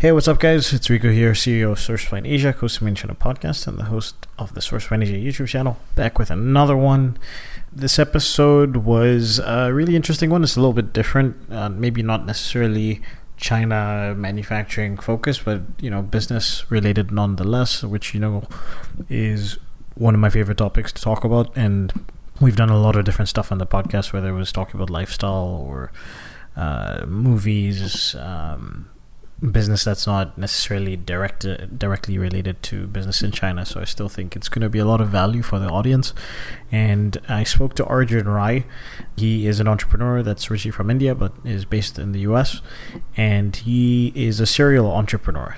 Hey, what's up, guys? It's Rico here, CEO of SourceFind Asia, host of Made in China Podcast, and the host of the SourceFind Asia YouTube channel. Back with another one. This episode was a really interesting one. It's a little bit different, uh, maybe not necessarily China manufacturing focused, but you know, business related nonetheless, which you know is one of my favorite topics to talk about. And we've done a lot of different stuff on the podcast, whether it was talking about lifestyle or uh, movies. Um, business that's not necessarily direct uh, directly related to business in China. So I still think it's going to be a lot of value for the audience. And I spoke to Arjun Rai. He is an entrepreneur that's originally from India but is based in the U.S. and he is a serial entrepreneur.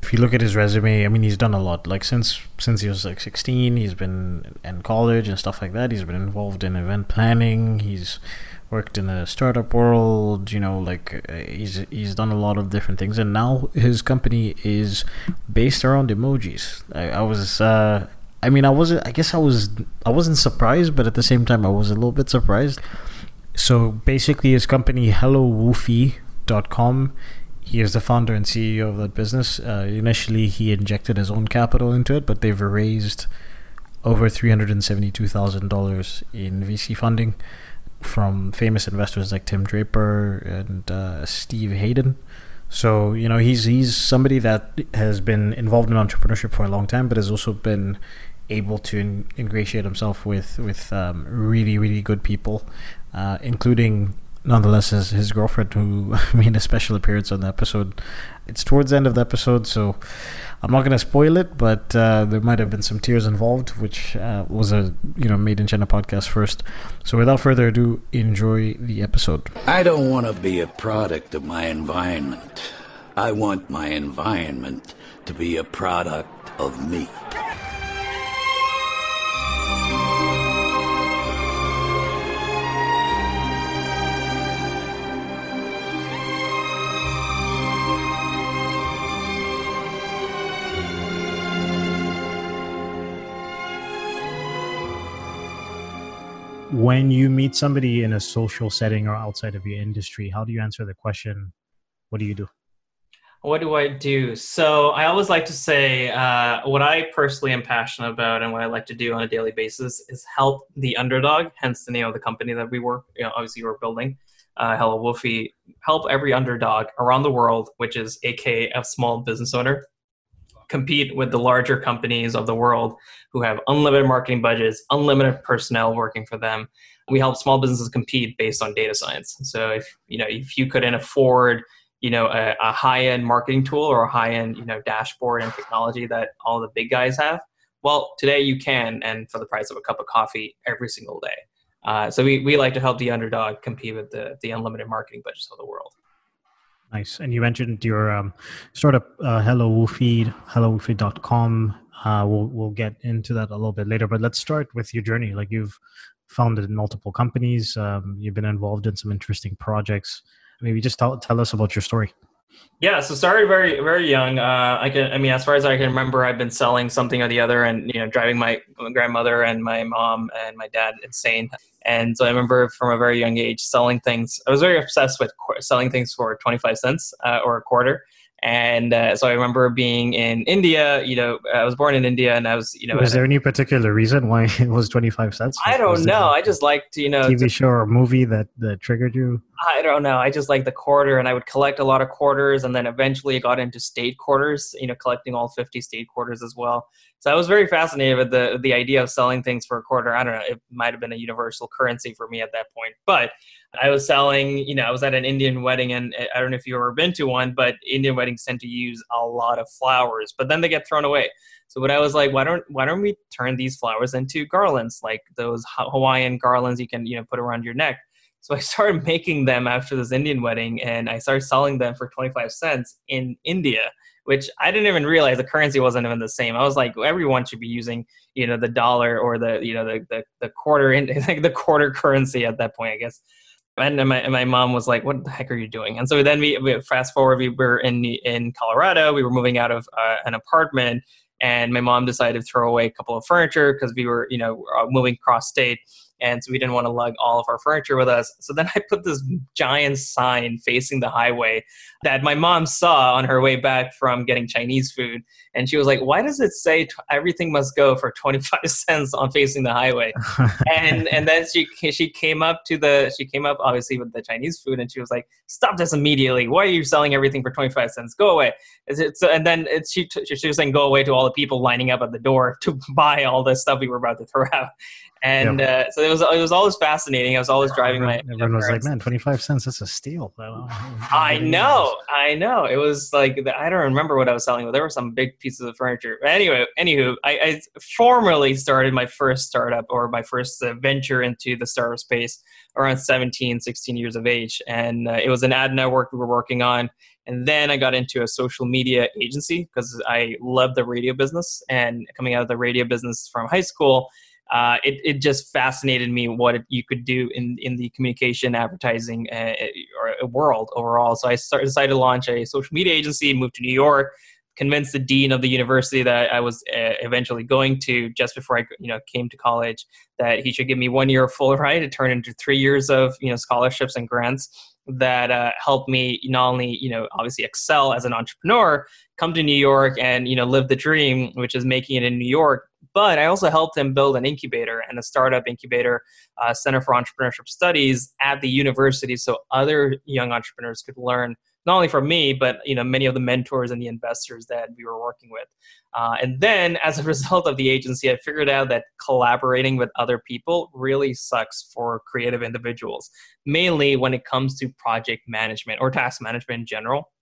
If you look at his resume, I mean, he's done a lot. Like since since he was like 16, he's been in college and stuff like that. He's been involved in event planning. He's worked in the startup world you know like uh, he's he's done a lot of different things. And now his company is based around emojis. I, I was uh i mean i wasn't i guess i was i wasn't surprised but at the same time i was a little bit surprised. So basically his company hellowoofy.com he is the founder and ceo of that business. Uh, initially he injected his own capital into it but they've raised over $372000 in vc funding from famous investors like Tim Draper and uh, Steve Hayden. So you know he's he's somebody that has been involved in entrepreneurship for a long time, but has also been able to in- ingratiate himself with with um, really really good people, uh, including nonetheless his, his girlfriend who made a special appearance on the episode. It's towards the end of the episode, so I'm not going to spoil it, but uh, there might have been some tears involved, which uh, was a you know made in China podcast first. So without further ado, enjoy the episode. I don't want to be a product of my environment. I want my environment to be a product of me. When you meet somebody in a social setting or outside of your industry, how do you answer the question, what do you do? What do I do? So I always like to say uh, what I personally am passionate about and what I like to do on a daily basis is help the underdog, hence the name of the company that we work, you know, obviously we're building, uh, Hello Woofy, help every underdog around the world, which is aka a small business owner, compete with the larger companies of the world who have unlimited marketing budgets, unlimited personnel working for them. We help small businesses compete based on data science. So if you know if you couldn't afford you know a, a high-end marketing tool or a high-end you know dashboard and technology that all the big guys have, well today you can, and for the price of a cup of coffee every single day. Uh, so we, we like to help the underdog compete with the, the unlimited marketing budgets of the world. Nice. And you mentioned your um, startup, uh, Hello Woofy, hellowoofy.com. Uh, we'll, we'll get into that a little bit later, but let's start with your journey. Like you've founded multiple companies, um, you've been involved in some interesting projects. Maybe just tell, tell us about your story. Yeah, so started very very young. Uh, I can, I mean, as far as I can remember, I've been selling something or the other, and you know, driving my grandmother and my mom and my dad insane. And so I remember from a very young age selling things. I was very obsessed with selling things for twenty five cents uh, or a quarter. And uh, so I remember being in India. You know, I was born in India, and I was, you know. Was there any particular reason why it was twenty five cents? I don't know. I just liked, you know, TV show or movie that that triggered you. I don't know. I just like the quarter, and I would collect a lot of quarters, and then eventually I got into state quarters. You know, collecting all fifty state quarters as well. So I was very fascinated with the the idea of selling things for a quarter. I don't know. It might have been a universal currency for me at that point, but I was selling, you know, I was at an Indian wedding, and uh, I don't know if you've ever been to one, but Indian weddings tend to use a lot of flowers, but then they get thrown away. So what I was like, why don't why don't we turn these flowers into garlands, like those Hawaiian garlands you can you know put around your neck? So I started making them after this Indian wedding, and I started selling them for twenty five cents in India which I didn't even realize the currency wasn't even the same. I was like, everyone should be using, you know, the dollar or the, you know, the the, the quarter in like the quarter currency at that point, I guess. And my, and my mom was like what the heck are you doing? And so then we, we fast forward we were in in colorado we were moving out of uh, an apartment and my mom decided to throw away a couple of furniture because we were you know uh, moving cross state and so we didn't want to lug all of our furniture with us. So then I put this giant sign facing the highway that my mom saw on her way back from getting Chinese food, and she was like, "Why does it say t- everything must go for twenty five cents on facing the highway?" and and then she she came up to the she came up obviously with the Chinese food, and she was like, "Stop this immediately! Why are you selling everything for twenty five cents? Go away!" So, and then it, she she was saying, "Go away!" to all the people lining up at the door to buy all the stuff we were about to throw out and yep. uh, so it was it was always fascinating. I was always driving everyone, my. Everyone was like, "Man, twenty five cents, that's a steal." I know, I know. It was like I don't remember what I was selling, but there were some big pieces of furniture. But anyway, anywho, I, I formally started my first startup or my first uh, venture into the startup space around 17, 16 years of age, and uh, it was an ad network we were working on. And then I got into a social media agency because I loved the radio business. And coming out of the radio business from high school, uh, it, it just fascinated me what it, you could do in, in the communication advertising uh, or world overall. So I decided to launch a social media agency, moved to New York, convinced the dean of the university that I was uh, eventually going to just before I you know came to college that he should give me one year of full ride to turn into three years of you know scholarships and grants that uh, helped me not only you know obviously excel as an entrepreneur come to new york and you know live the dream which is making it in new york but I also helped him build an incubator and a startup incubator, uh, Center for Entrepreneurship Studies at the university, so other young entrepreneurs could learn not only from me, but you know many of the mentors and the investors that we were working with. Uh, and then, as a result of the agency, I figured out that collaborating with other people really sucks for creative individuals, mainly when it comes to project management or task management in general.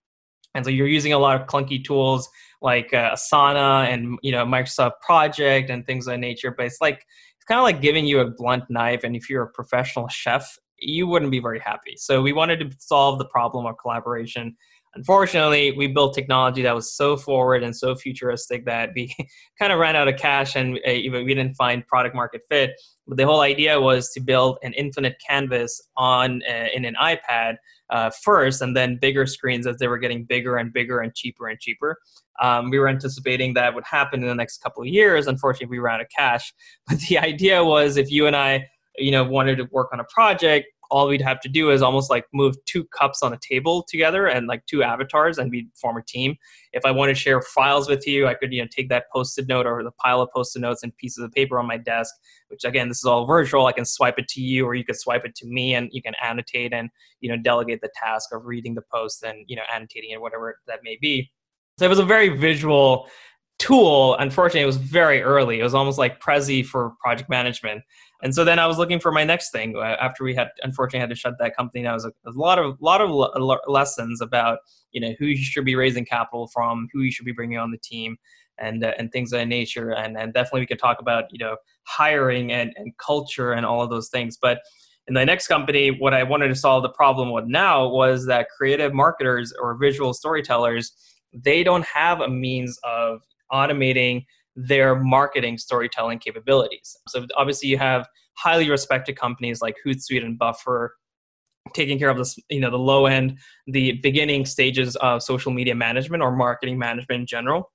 And so you're using a lot of clunky tools like uh, Asana and you know Microsoft Project and things of that nature. But it's like it's kind of like giving you a blunt knife, and if you're a professional chef, you wouldn't be very happy. So we wanted to solve the problem of collaboration. Unfortunately, we built technology that was so forward and so futuristic that we kind of ran out of cash and uh, we didn't find product market fit. But the whole idea was to build an infinite canvas on uh, in an iPad uh, first, and then bigger screens as they were getting bigger and bigger and cheaper and cheaper. Um, we were anticipating that would happen in the next couple of years. Unfortunately, we ran out of cash. But the idea was if you and I, you know, wanted to work on a project, all we'd have to do is almost like move two cups on a table together and like two avatars and we'd form a team. If I want to share files with you, I could, you know, take that post-it note or the pile of post-it notes and pieces of paper on my desk, which again, this is all virtual. I can swipe it to you or you could swipe it to me and you can annotate and, you know, delegate the task of reading the post and, you know, annotating it, whatever that may be. So it was a very visual tool. Unfortunately, it was very early. It was almost like Prezi for project management. And so then I was looking for my next thing uh, after we had unfortunately had to shut that company. Now was a, a lot of lot of lessons about you know who you should be raising capital from, who you should be bringing on the team, and uh, and things of that nature. And and definitely we could talk about you know hiring and and culture and all of those things. But in the next company, what I wanted to solve the problem with now was that creative marketers or visual storytellers they don't have a means of automating their marketing storytelling capabilities. So obviously you have highly respected companies like Hootsuite and Buffer taking care of this, you know, the low end, the beginning stages of social media management or marketing management in general.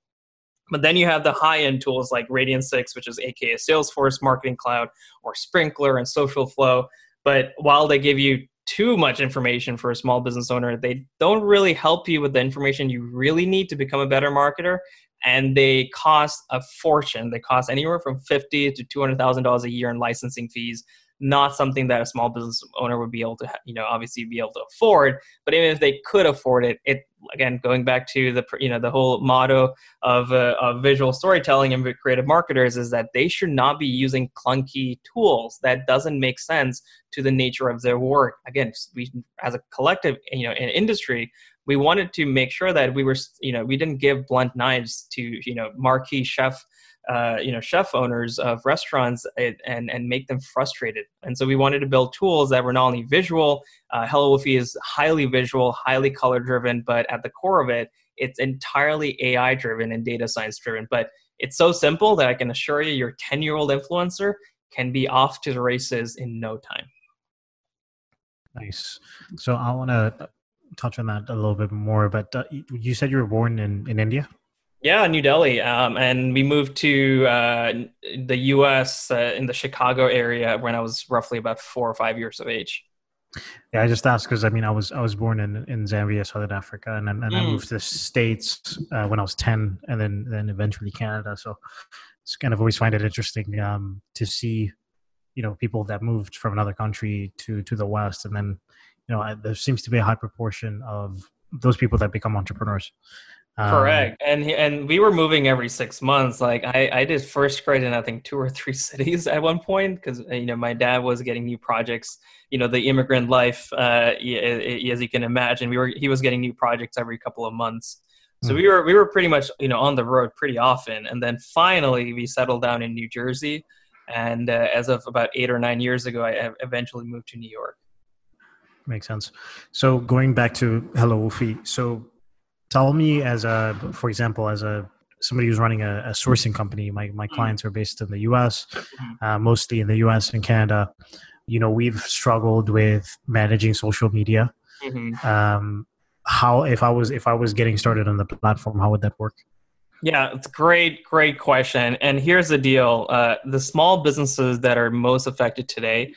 But then you have the high end tools like Radian6, which is aka Salesforce Marketing Cloud, or Sprinklr and Social Flow. But while they give you too much information for a small business owner. They don't really help you with the information you really need to become a better marketer, and they cost a fortune. They cost anywhere from fifty to two hundred thousand dollars a year in licensing fees not something that a small business owner would be able to, you know, obviously be able to afford. But even if they could afford it, it again going back to the you know the whole motto of, uh, of visual storytelling and creative marketers is that they should not be using clunky tools that doesn't make sense to the nature of their work. Again, we as a collective, you know, in industry, we wanted to make sure that we were, you know, we didn't give blunt knives to, you know, marquee chef uh, you know chef owners of restaurants and and make them frustrated. And so we wanted to build tools that were not only visual. Uh, Hello Woofy is highly visual, highly color driven, but at the core of it, it's entirely AI driven and data science driven. But it's so simple that I can assure you, your 10 year old influencer can be off to the races in no time. Nice. So I want to touch on that a little bit more. But uh, you said you were born in in India. Yeah, New Delhi, um, and we moved to uh, the U.S. Uh, in the Chicago area when I was roughly about four or five years of age. Yeah, I just asked because I mean I was I was born in, in Zambia, Southern Africa, and then and mm. I moved to the states uh, when I was ten, and then then eventually Canada. So it's kind of always find it interesting um, to see, you know, people that moved from another country to to the West, and then you know there seems to be a high proportion of those people that become entrepreneurs. Um, Correct, and and we were moving every six months. Like I, I did first grade in I think two or three cities at one point because you know my dad was getting new projects. You know the immigrant life, uh, as you can imagine, we were he was getting new projects every couple of months. So mm we were we were pretty much you know on the road pretty often, and then finally we settled down in New Jersey, and uh, as of about eight or nine years ago, I eventually moved to New York. Makes sense. So going back to Hello Woofy, so tell me as a for example as a somebody who's running a, a sourcing company my, my mm-hmm. clients are based in the us mm-hmm. uh, mostly in the us and canada you know we've struggled with managing social media mm-hmm. um, how if i was if i was getting started on the platform how would that work yeah, it's great, great question. And here's the deal: uh, the small businesses that are most affected today,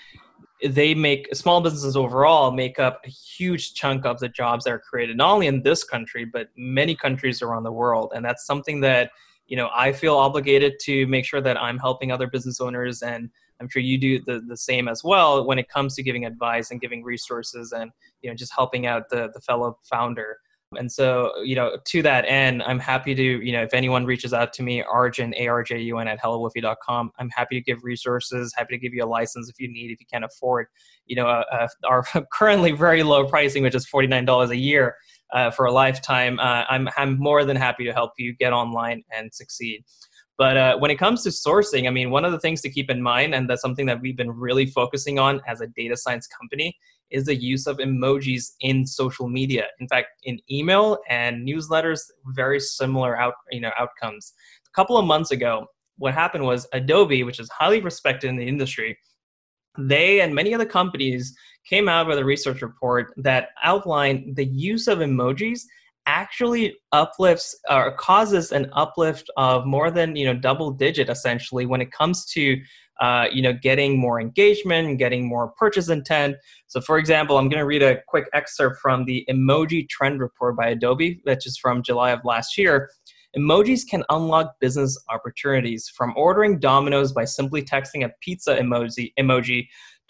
they make small businesses overall make up a huge chunk of the jobs that are created not only in this country but many countries around the world. And that's something that you know i feel obligated to make sure that i'm helping other business owners and i'm sure you do the, the same as well when it comes to giving advice and giving resources and you know just helping out the, the fellow founder and so, you know, to that end, I'm happy to, you know, if anyone reaches out to me, Arjun, A-R-J-U-N at hellowoofy.com, I'm happy to give resources, happy to give you a license if you need, if you can't afford, you know, uh, uh, our currently very low pricing, which is $49 a year uh, for a lifetime. Uh, I'm, I'm more than happy to help you get online and succeed. But uh, when it comes to sourcing, I mean, one of the things to keep in mind, and that's something that we've been really focusing on as a data science company, is the use of emojis in social media. In fact, in email and newsletters, very similar out, you know, outcomes. A couple of months ago, what happened was Adobe, which is highly respected in the industry, they and many other companies came out with a research report that outlined the use of emojis actually uplifts or causes an uplift of more than you know double digit essentially when it comes to uh, you know getting more engagement getting more purchase intent. So for example i'm going to read a quick excerpt from the emoji trend report by adobe which is from july of last year. Emojis can unlock business opportunities from ordering domino's by simply texting a pizza emoji emoji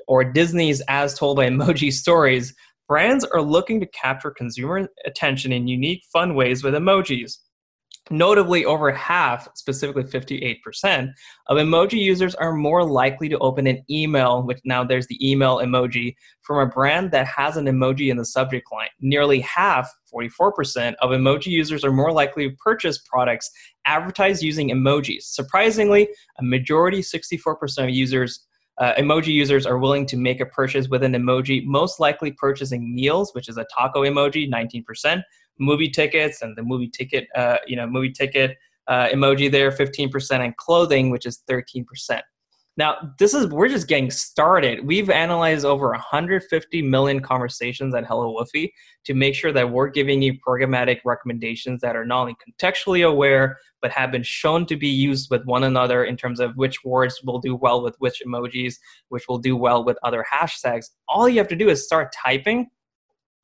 or disney's as told by emoji stories. Brands are looking to capture consumer attention in unique, fun ways with emojis. Notably, over half, specifically 58%, of emoji users are more likely to open an email, which now there's the email emoji, from a brand that has an emoji in the subject line. Nearly half, 44%, of emoji users are more likely to purchase products advertised using emojis. Surprisingly, a majority, 64% of users uh, emoji users are willing to make a purchase with an emoji, most likely purchasing meals, which is a taco emoji, 19%, movie tickets and the movie ticket, uh, you know, movie ticket uh, emoji there, 15%, and clothing, which is 13%. Now, this is we're just getting started. We've analyzed over 150 million conversations at Hello Woofy to make sure that we're giving you programmatic recommendations that are not only contextually aware but have been shown to be used with one another in terms of which words will do well with which emojis, which will do well with other hashtags. All you have to do is start typing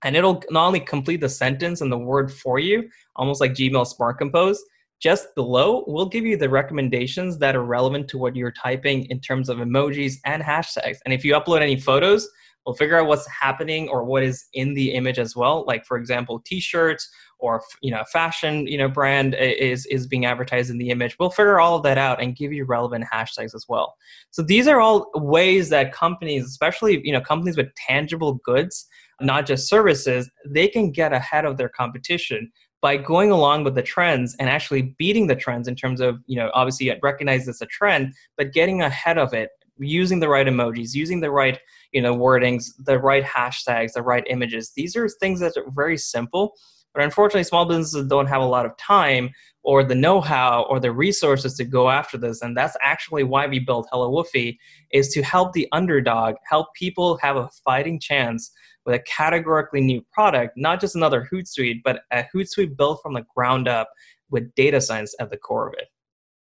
and it'll not only complete the sentence and the word for you, almost like Gmail Smart Compose, just below, we'll give you the recommendations that are relevant to what you're typing in terms of emojis and hashtags. And if you upload any photos, we'll figure out what's happening or what is in the image as well. Like for example, t-shirts or you know, fashion you know brand is is being advertised in the image. We'll figure all of that out and give you relevant hashtags as well. So these are all ways that companies, especially you know companies with tangible goods, not just services, they can get ahead of their competition by going along with the trends and actually beating the trends in terms of you know obviously recognize it's a trend but getting ahead of it using the right emojis using the right you know wordings the right hashtags the right images these are things that are very simple but unfortunately small businesses don't have a lot of time or the know-how or the resources to go after this and that's actually why we built hello woofy is to help the underdog help people have a fighting chance with a categorically new product, not just another Hootsuite, but a Hootsuite built from the ground up with data science at the core of it.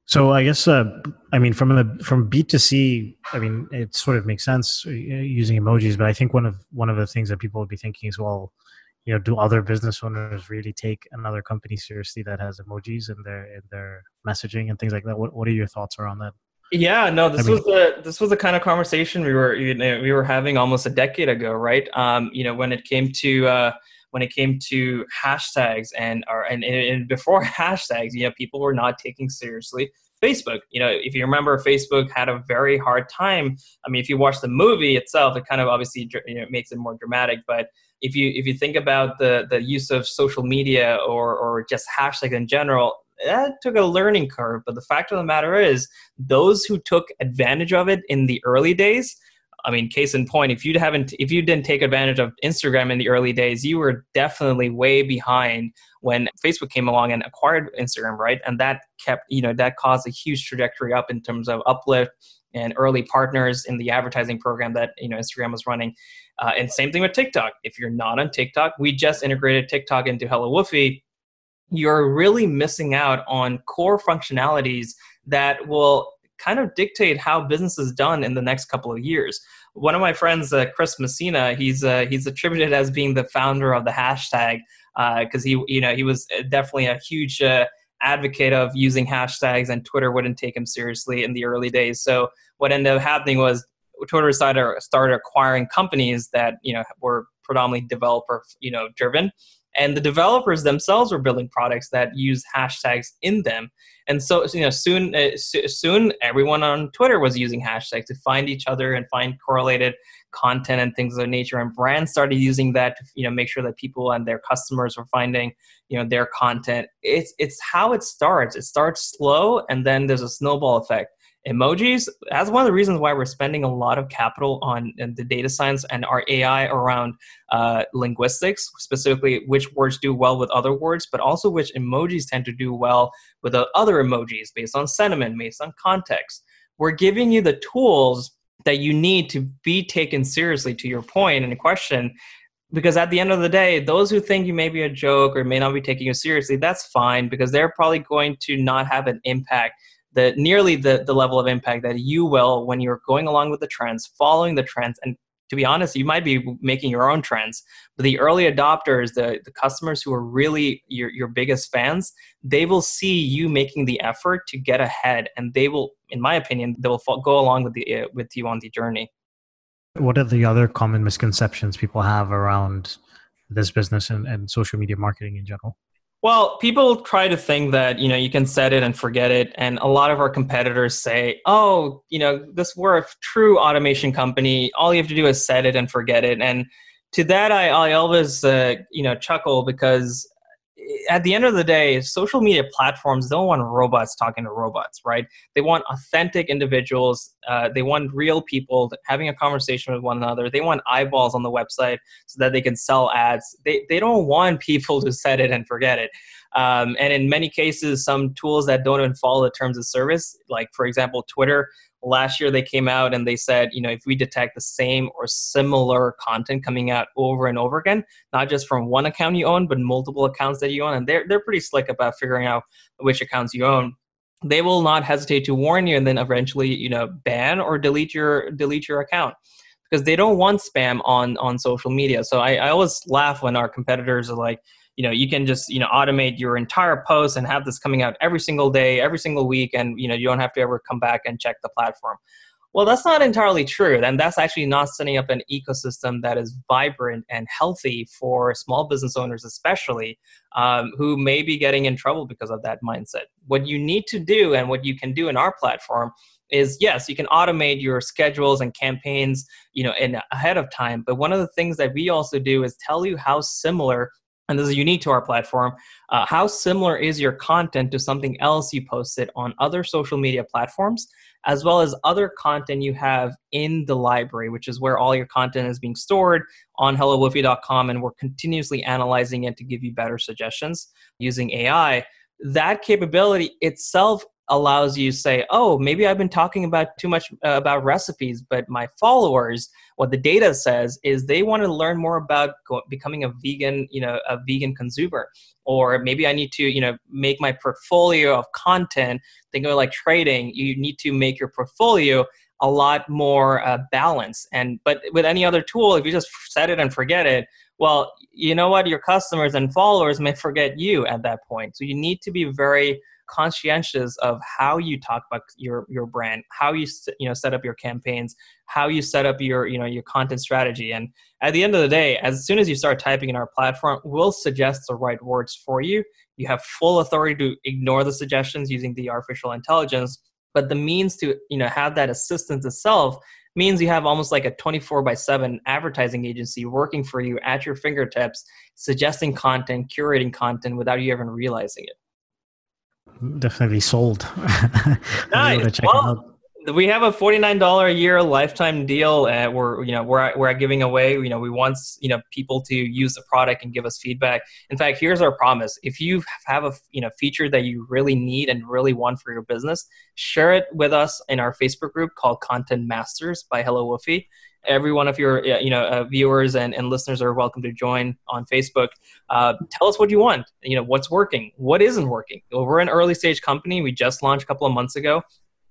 So I guess uh, I mean from a from B to C, I mean it sort of makes sense uh, using emojis, but I think one of one of the things that people would be thinking is, well, you know, do other business owners really take another company seriously that has emojis in their in their messaging and things like that? What What are your thoughts around that? Yeah, no, this I mean, was the this was the kind of conversation we were you know, we were having almost a decade ago, right? Um, you know, when it came to uh, when it came to hashtags and or and, and before hashtags, you know, people were not taking seriously Facebook. You know, if you remember, Facebook had a very hard time. I mean, if you watch the movie itself, it kind of obviously you know, makes it more dramatic. But if you if you think about the the use of social media or or just hashtags in general, that took a learning curve. But the fact of the matter is, those who took advantage of it in the early days I mean, case in point, if you haven't, if you didn't take advantage of Instagram in the early days, you were definitely way behind when Facebook came along and acquired Instagram, right? And that kept, you know, that caused a huge trajectory up in terms of uplift and early partners in the advertising program that you know Instagram was running. Uh, and same thing with TikTok. If you're not on TikTok, we just integrated TikTok into Hello Woofy. You're really missing out on core functionalities that will kind of dictate how business is done in the next couple of years. One of my friends, uh, Chris Messina, he's uh, he's attributed as being the founder of the hashtag because uh, he you know he was definitely a huge uh, advocate of using hashtags, and Twitter wouldn't take him seriously in the early days. So what ended up happening was Twitter started started acquiring companies that you know were predominantly developer you know driven and the developers themselves were building products that use hashtags in them. And so you know soon uh, soon everyone on twitter was using hashtags to find each other and find correlated content and things of that nature. And brands started using that to you know make sure that people and their customers were finding you know their content. It's it's how it starts. It starts slow and then there's a snowball effect emojis that's one of the reasons why we're spending a lot of capital on the data science and our ai around uh, linguistics specifically which words do well with other words but also which emojis tend to do well with other emojis based on sentiment based on context. We're giving you the tools that you need to be taken seriously to your point and question because at the end of the day those who think you may be a joke or may not be taking you seriously that's fine because they're probably going to not have an impact the nearly the, the level of impact that you will when you're going along with the trends, following the trends, and to be honest, you might be making your own trends. But the early adopters, the, the customers who are really your, your biggest fans, they will see you making the effort to get ahead, and they will, in my opinion, they will go along with the uh, with you on the journey. What are the other common misconceptions people have around this business and, and social media marketing in general? Well, people try to think that, you know, you can set it and forget it. And a lot of our competitors say, oh, you know, this we're a true automation company. All you have to do is set it and forget it. And to that, I, I always, uh, you know, chuckle because at the end of the day, social media platforms don't want robots talking to robots, right? They want authentic individuals. Uh, they want real people having a conversation with one another. They want eyeballs on the website so that they can sell ads. They, they don't want people to set it and forget it. Um, and in many cases, some tools that don't even follow the terms of service, like for example, Twitter, last year they came out and they said you know if we detect the same or similar content coming out over and over again not just from one account you own but multiple accounts that you own and they're, they're pretty slick about figuring out which accounts you own they will not hesitate to warn you and then eventually you know ban or delete your delete your account because they don't want spam on on social media. So I, I always laugh when our competitors are like you know you can just you know automate your entire post and have this coming out every single day every single week and you know you don't have to ever come back and check the platform. Well that's not entirely true and that's actually not setting up an ecosystem that is vibrant and healthy for small business owners especially um, who may be getting in trouble because of that mindset. What you need to do and what you can do in our platform is yes you can automate your schedules and campaigns you know in ahead of time but one of the things that we also do is tell you how similar and this is unique to our platform. Uh, how similar is your content to something else you posted on other social media platforms, as well as other content you have in the library, which is where all your content is being stored on HelloWoofy.com, and we're continuously analyzing it to give you better suggestions using AI. That capability itself allows you say, oh, maybe I've been talking about too much uh, about recipes, but my followers, what the data says is they want to learn more about go- becoming a vegan, you know, a vegan consumer. Or maybe I need to, you know, make my portfolio of content. Think of like trading. You need to make your portfolio a lot more uh, balanced. And but with any other tool, if you just set it and forget it, well, you know what? Your customers and followers may forget you at that point. So you need to be very conscientious of how you talk about your your brand, how you you know set up your campaigns, how you set up your you know your content strategy. And at the end of the day, as soon as you start typing in our platform, we'll suggest the right words for you. You have full authority to ignore the suggestions using the artificial intelligence, but the means to you know have that assistance itself means you have almost like a 24 by 7 advertising agency working for you at your fingertips suggesting content curating content without you even realizing it definitely sold. nice. Well, we have a $49 a year lifetime deal uh, we're you know we're, we're giving away you know we want you know people to use the product and give us feedback. In fact here's our promise. If you have a you know feature that you really need and really want for your business share it with us in our facebook group called content masters by hello woofy every one of your you know uh, viewers and, and listeners are welcome to join on facebook. Uh, tell us what you want. You know what's working? What isn't working? Well, we're an early stage company. We just launched a couple of months ago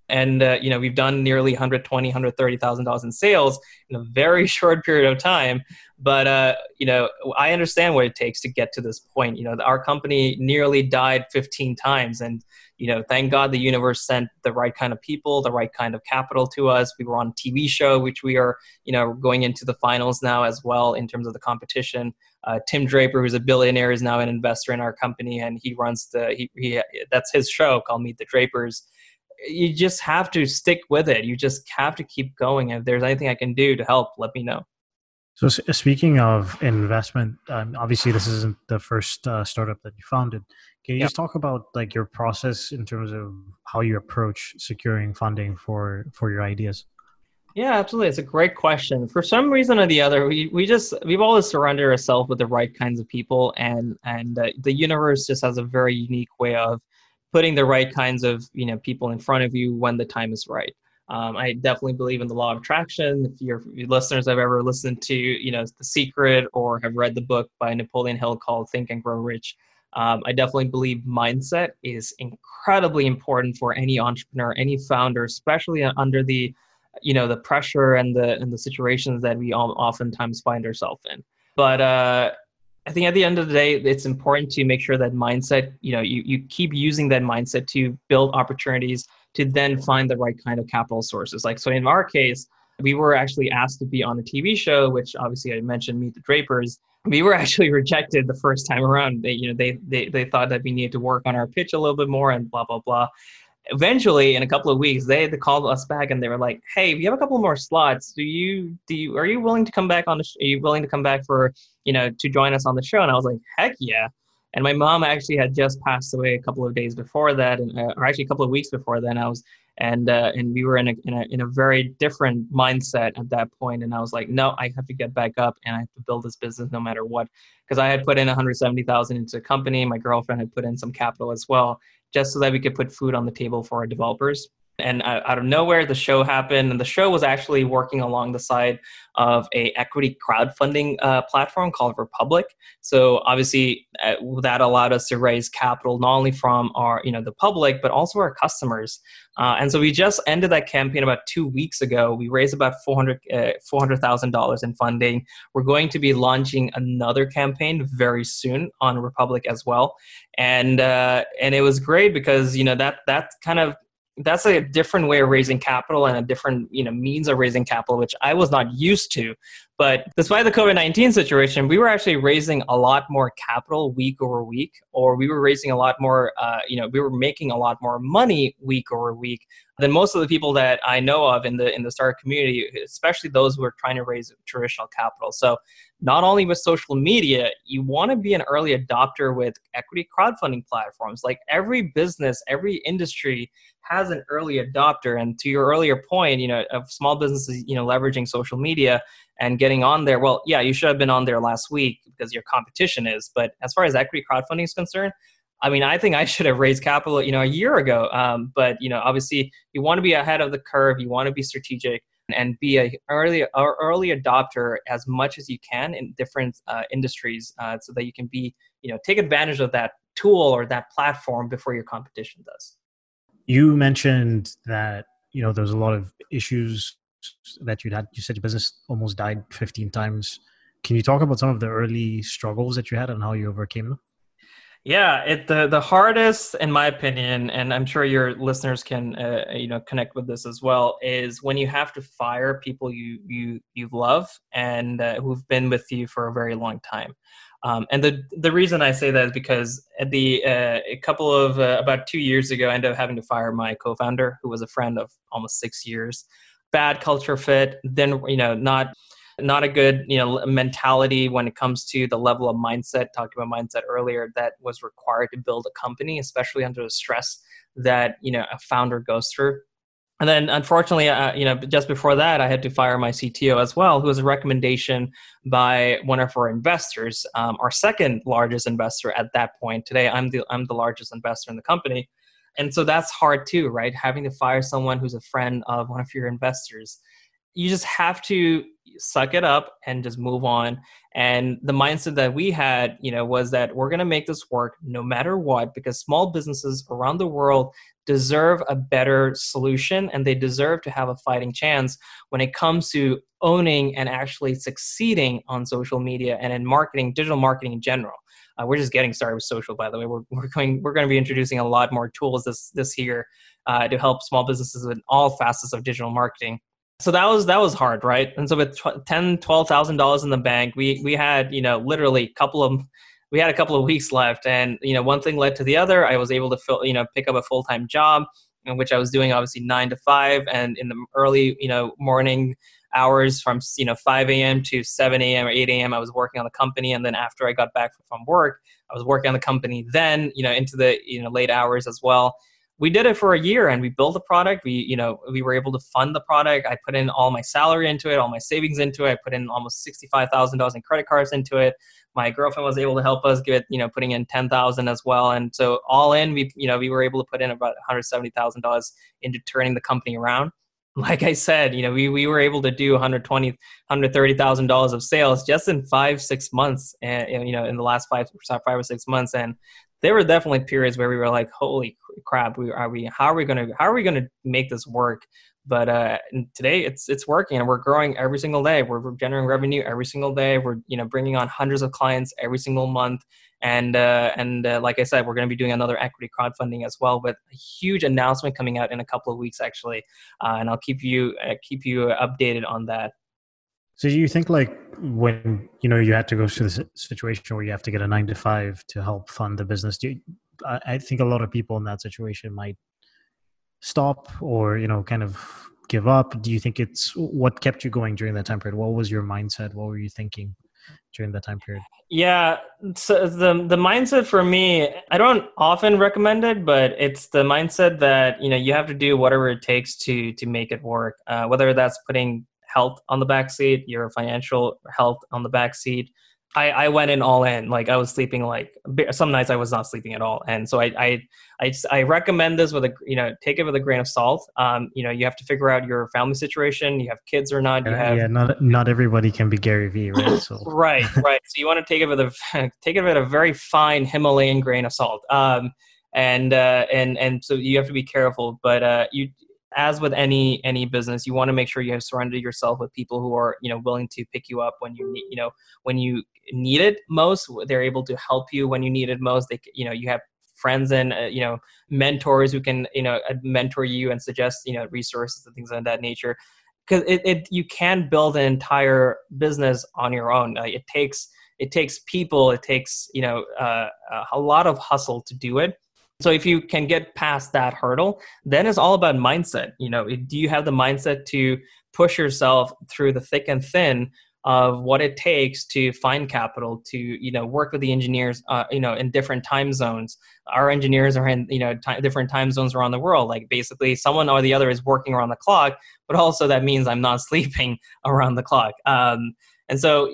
and uh, you know we've done nearly 120 130000 dollars in sales in a very short period of time. But uh, you know i understand what it takes to get to this point. You know our company nearly died 15 times. And you know thank god the universe sent the right kind of people the right kind of capital to us. We were on tv show which we are you know going into the finals now as well in terms of the competition. Uh, tim draper who's a billionaire is now an investor in our company. And he runs the he, he that's his show called meet the drapers you just have to stick with it. You just have to keep going. If there's anything I can do to help, let me know. So, speaking of investment, um, obviously this isn't the first uh, startup that you founded. Can you yep. just talk about like your process in terms of how you approach securing funding for for your ideas? Yeah, absolutely. It's a great question. For some reason or the other, we, we just we've always surrounded ourselves with the right kinds of people, and and uh, the universe just has a very unique way of putting the right kinds of you know people in front of you when the time is right. Um, I definitely believe in the law of attraction. If your, listeners have ever listened to you know The Secret or have read the book by Napoleon Hill called Think and Grow Rich, um, I definitely believe mindset is incredibly important for any entrepreneur, any founder, especially under the you know the pressure and the and the situations that we all oftentimes find ourselves in. But uh, I think at the end of the day, it's important to make sure that mindset, you know, you, you keep using that mindset to build opportunities to then find the right kind of capital sources. Like, so in our case, we were actually asked to be on a TV show, which obviously I mentioned, Meet the Drapers. We were actually rejected the first time around. They, you know, they, they, they thought that we needed to work on our pitch a little bit more and blah, blah, blah eventually in a couple of weeks they had to call us back and they were like hey we have a couple more slots. Do you do you are you willing to come back on the sh- are you willing to come back for you know to join us on the show? And i was like heck yeah. And my mom actually had just passed away a couple of days before that and uh, or actually a couple of weeks before then. I was and uh, and we were in a, in a in a very different mindset at that point. And i was like no i have to get back up and i have to build this business no matter what. Because i had put in 170000 into the company. My girlfriend had put in some capital as well just so that we could put food on the table for our developers and out of nowhere the show happened and the show was actually working along the side of a equity crowdfunding uh, platform called republic. So obviously uh, that allowed us to raise capital not only from our you know the public but also our customers. Uh, and so we just ended that campaign about two weeks ago. We raised about 400 uh, $400000 in funding. We're going to be launching another campaign very soon on republic as well. And uh, and it was great because you know that that kind of that's a different way of raising capital and a different you know means of raising capital which i was not used to. But despite the covid-19 situation we were actually raising a lot more capital week over week or we were raising a lot more uh, you know we were making a lot more money week over week than most of the people that i know of in the in the startup community especially those who are trying to raise traditional capital so not only with social media, you want to be an early adopter with equity crowdfunding platforms. Like every business, every industry has an early adopter. And to your earlier point, you know, of small businesses, you know, leveraging social media and getting on there. Well, yeah, you should have been on there last week because your competition is. But as far as equity crowdfunding is concerned, I mean, I think I should have raised capital, you know, a year ago. Um, but you know, obviously, you want to be ahead of the curve. You want to be strategic and be a early early adopter as much as you can in different uh, industries, uh, so that you can be, you know, take advantage of that tool or that platform before your competition does. You mentioned that you know there's a lot of issues that you had. You said your business almost died 15 times. Can you talk about some of the early struggles that you had and how you overcame them? Yeah, it the the hardest, in my opinion, and I'm sure your listeners can uh, you know connect with this as well, is when you have to fire people you you you love and uh, who've been with you for a very long time. Um, and the the reason I say that is because at the uh, a couple of uh, about two years ago, I ended up having to fire my co-founder, who was a friend of almost six years. Bad culture fit. Then you know not not a good you know mentality when it comes to the level of mindset talking about mindset earlier that was required to build a company especially under the stress that you know a founder goes through. And then unfortunately uh, you know just before that i had to fire my cto as well who was a recommendation by one of our investors um, our second largest investor at that point. Today i'm the i'm the largest investor in the company. And so that's hard too right? Having to fire someone who's a friend of one of your investors. You just have to suck it up and just move on. And the mindset that we had you know was that we're going to make this work no matter what because small businesses around the world deserve a better solution and they deserve to have a fighting chance when it comes to owning and actually succeeding on social media and in marketing digital marketing in general. Uh, we're just getting started with social by the way. We're, we're going we're going to be introducing a lot more tools this this year uh, to help small businesses in all facets of digital marketing so that was that was hard right? And so with ten twelve thousand dollars in the bank we we had you know literally a couple of we had a couple of weeks left. And you know one thing led to the other. I was able to fill you know pick up a full-time job in which i was doing obviously nine to five and in the early you know morning hours from you know 5 a.m to 7 a.m or 8 a.m i was working on the company. And then after i got back from work i was working on the company then you know into the you know late hours as well we did it for a year and we built the product. We you know we were able to fund the product. I put in all my salary into it all my savings into it. I put in almost $65000 in credit cards into it. My girlfriend was able to help us get you know putting in 10000 as well. And so all in we you know we were able to put in about $170000 into turning the company around. Like I said, you know, we, we were able to do 120, 130,000 dollars of sales just in five, six months, and you know, in the last five, five or six months, and there were definitely periods where we were like, "Holy crap! We are we? How are we gonna? How are we gonna make this work?" But uh, today, it's it's working, and we're growing every single day. We're, we're, generating revenue every single day. We're you know bringing on hundreds of clients every single month, and uh, and uh, like I said, we're going to be doing another equity crowdfunding as well, with a huge announcement coming out in a couple of weeks, actually. Uh, and I'll keep you uh, keep you updated on that. So you think like when you know you had to go through the situation where you have to get a nine to five to help fund the business? Do you, I, think a lot of people in that situation might stop or you know kind of give up. Do you think it's what kept you going during that time period? What was your mindset? What were you thinking during that time period? Yeah, so the the mindset for me, I don't often recommend it, but it's the mindset that you know you have to do whatever it takes to to make it work. Uh, whether that's putting health on the back seat, your financial health on the back seat. I, I went in all in. Like I was sleeping like some nights I was not sleeping at all, and so I I I, I recommend this with a you know take it with a grain of salt. Um, you know you have to figure out your family situation. You have kids or not. You have yeah, not not everybody can be Gary Vee, right? So right, right. So you want to take it with a take it with a very fine Himalayan grain of salt. Um, and uh, and and so you have to be careful. But uh, you as with any any business you want to make sure you have surrounded yourself with people who are you know willing to pick you up when you need you know when you need it most they're able to help you when you need it most they you know you have friends and uh, you know mentors who can you know mentor you and suggest you know resources and things of that nature. Because it, it you can build an entire business on your own uh, it takes it takes people it takes you know uh, a lot of hustle to do it so if you can get past that hurdle, then it's all about mindset. You know, do you have the mindset to push yourself through the thick and thin of what it takes to find capital to you know work with the engineers uh, you know in different time zones? Our engineers are in you know t- different time zones around the world. Like basically someone or the other is working around the clock but also that means i'm not sleeping around the clock. Um, And so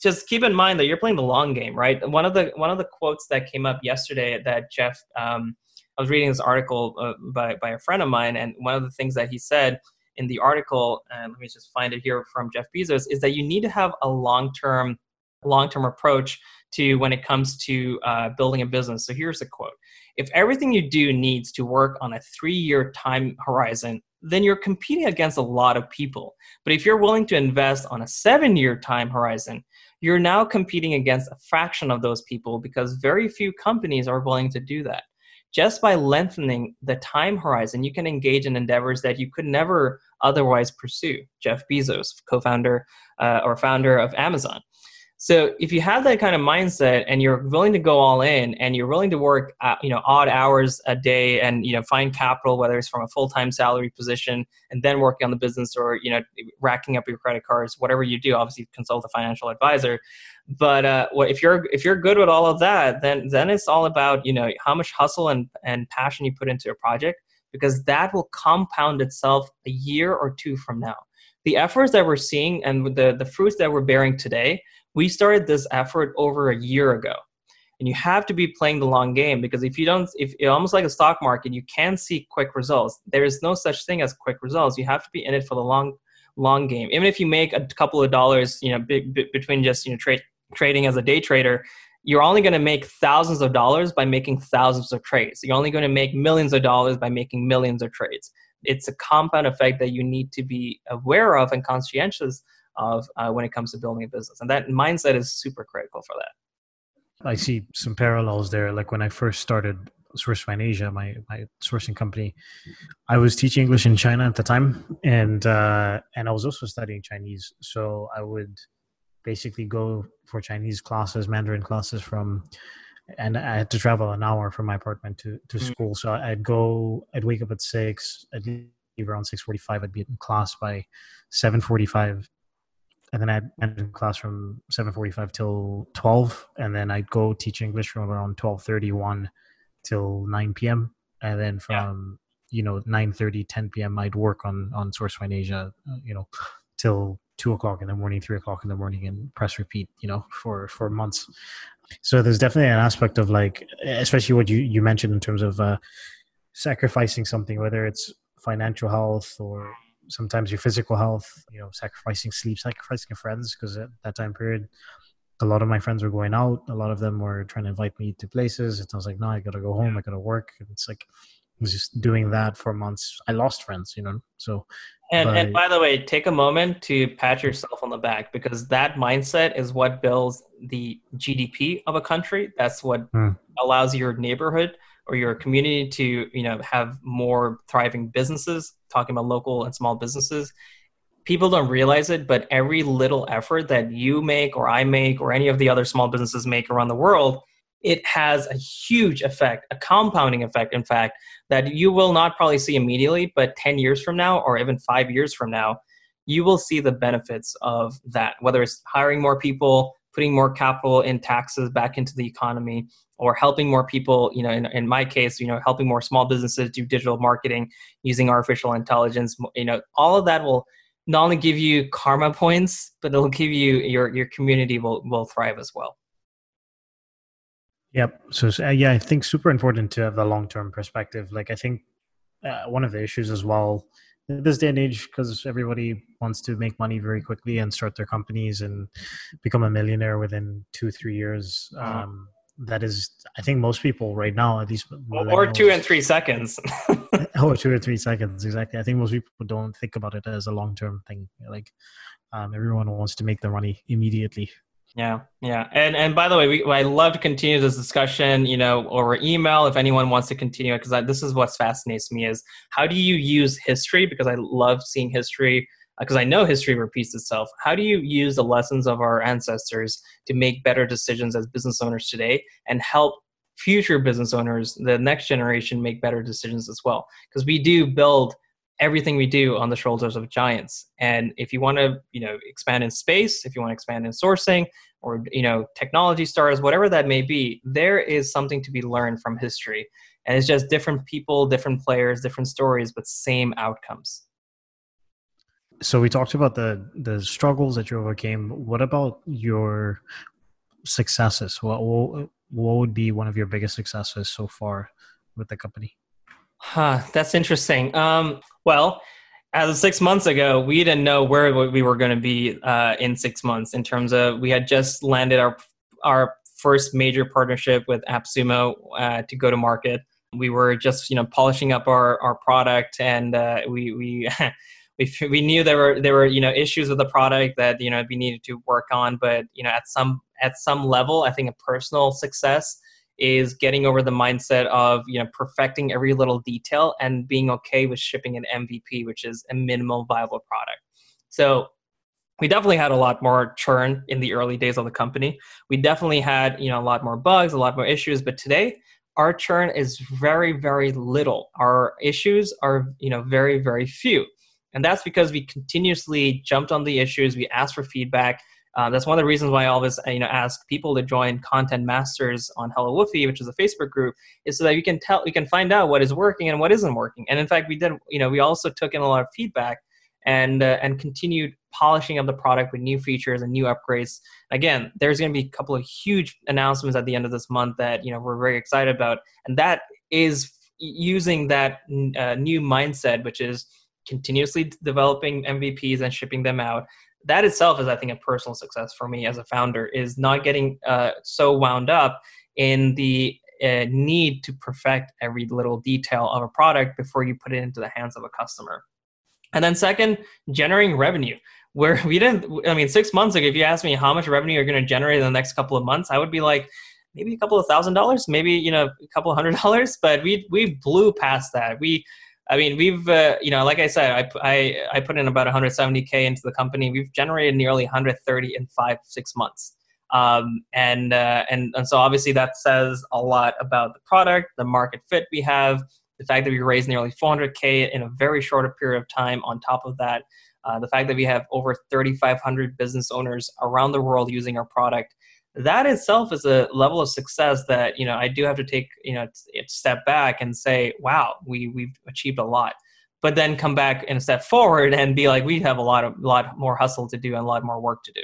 just keep in mind that you're playing the long game, right? One of the one of the quotes that came up yesterday that Jeff, um, I was reading this article uh, by by a friend of mine, and one of the things that he said in the article, and let me just find it here from Jeff Bezos, is that you need to have a long term long term approach to when it comes to uh, building a business. So here's a quote: If everything you do needs to work on a three year time horizon, then you're competing against a lot of people. But if you're willing to invest on a seven year time horizon, you're now competing against a fraction of those people because very few companies are willing to do that. Just by lengthening the time horizon, you can engage in endeavors that you could never otherwise pursue. Jeff Bezos, co founder uh, or founder of Amazon. So if you have that kind of mindset and you're willing to go all in and you're willing to work, uh, you know, odd hours a day and you know find capital, whether it's from a full time salary position and then working on the business or you know racking up your credit cards, whatever you do, obviously consult a financial advisor. But uh, if you're if you're good with all of that, then then it's all about you know how much hustle and and passion you put into a project because that will compound itself a year or two from now. The efforts that we're seeing and the the fruits that we're bearing today we started this effort over a year ago. And you have to be playing the long game because if you don't if almost like a stock market you can see quick results. There is no such thing as quick results. You have to be in it for the long long game. Even if you make a couple of dollars you know b- b- between just you know trade trading as a day trader you're only going to make thousands of dollars by making thousands of trades. You're only going to make millions of dollars by making millions of trades. It's a compound effect that you need to be aware of and conscientious of uh, when it comes to building a business. And that mindset is super critical for that. I see some parallels there. Like when I first started SourceFind Asia, my, my sourcing company, I was teaching English in China at the time, and uh, and I was also studying Chinese. So I would basically go for Chinese classes, Mandarin classes from, and I had to travel an hour from my apartment to to mm. school. So I'd go, I'd wake up at six, I'd leave around six forty five. I'd be in class by seven forty five and then I'd end class from 7.45 till 12 and then I'd go teach English from around 12.31 till 9 p.m. and then from yeah. you know 9.30 10 p.m. I'd work on on SourceFind Asia uh, you know till 2 o'clock in the morning 3 o'clock in the morning and press repeat you know for for months so there's definitely an aspect of like especially what you you mentioned in terms of uh sacrificing something whether it's financial health or sometimes your physical health, you know, sacrificing sleep, sacrificing friends, because at that time period, a lot of my friends were going out. A lot of them were trying to invite me to places. And I was like, no, I got to go home. I got to work. And it's like, I was just doing that for months. I lost friends, you know, so. And, but, and by the way, take a moment to pat yourself on the back because that mindset is what builds the GDP of a country. That's what hmm. allows your neighborhood or your community to you know have more thriving businesses talking about local and small businesses people don't realize it but every little effort that you make or i make or any of the other small businesses make around the world it has a huge effect a compounding effect in fact that you will not probably see immediately but 10 years from now or even 5 years from now you will see the benefits of that whether it's hiring more people putting more capital in taxes back into the economy or helping more people you know in, in my case you know helping more small businesses do digital marketing using artificial intelligence you know all of that will not only give you karma points but it'll give you your your community will will thrive as well. Yep. So uh, yeah i think super important to have the long term perspective. Like i think uh, one of the issues as well this day and age because everybody wants to make money very quickly and start their companies and become a millionaire within two three years uh-huh. um, that is i think most people right now at least or two and three seconds. Or two or three seconds exactly. I think most people don't think about it as a long-term thing like um, everyone wants to make the money immediately yeah, yeah, and and by the way, we I love to continue this discussion, you know, over email if anyone wants to continue it because this is what fascinates me is how do you use history because I love seeing history because uh, I know history repeats itself. How do you use the lessons of our ancestors to make better decisions as business owners today and help future business owners, the next generation, make better decisions as well? Because we do build everything we do on the shoulders of giants. And if you want to, you know, expand in space, if you want to expand in sourcing or, you know, technology stars, whatever that may be, there is something to be learned from history. And it's just different people, different players, different stories, but same outcomes. so we talked about the the struggles that you overcame. What about your successes? What what, would be one of your biggest successes so far with the company? Huh, that's interesting. Um, well, as of six months ago, we didn't know where we were going to be uh, in six months. In terms of, we had just landed our our first major partnership with AppSumo uh, to go to market. We were just, you know, polishing up our our product, and uh, we we. we, we knew there were there were you know issues with the product that you know we needed to work on but you know at some at some level i think a personal success is getting over the mindset of you know perfecting every little detail and being okay with shipping an MVP, which is a minimal viable product. So we definitely had a lot more churn in the early days of the company. We definitely had you know a lot more bugs, a lot more issues, but today our churn is very very little. Our issues are you know very very few. And that's because we continuously jumped on the issues, we asked for feedback, uh, that's one of the reasons why I always you know ask people to join Content Masters on Hello Woofy, which is a Facebook group, is so that you can tell you can find out what is working and what isn't working. And in fact, we did you know we also took in a lot of feedback and uh, and continued polishing up the product with new features and new upgrades. Again, there's going to be a couple of huge announcements at the end of this month that you know we're very excited about, and that is using that uh, new mindset, which is continuously developing MVPs and shipping them out that itself is i think a personal success for me as a founder is not getting uh, so wound up in the uh, need to perfect every little detail of a product before you put it into the hands of a customer. And then second generating revenue. Where we didn't i mean six months ago if you asked me how much revenue you're going to generate in the next couple of months i would be like maybe a couple of thousand dollars maybe you know a couple of hundred dollars but we we blew past that. We I mean, we've uh, you know, like I said, I, I I put in about 170k into the company. We've generated nearly 130 in five six months, um, and uh, and and so obviously that says a lot about the product, the market fit we have, the fact that we raised nearly 400k in a very short period of time. On top of that, uh, the fact that we have over 3,500 business owners around the world using our product that itself is a level of success that you know I do have to take you know step back and say, wow, we we've achieved a lot. But then come back and step forward and be like, we have a lot of lot more hustle to do and a lot more work to do.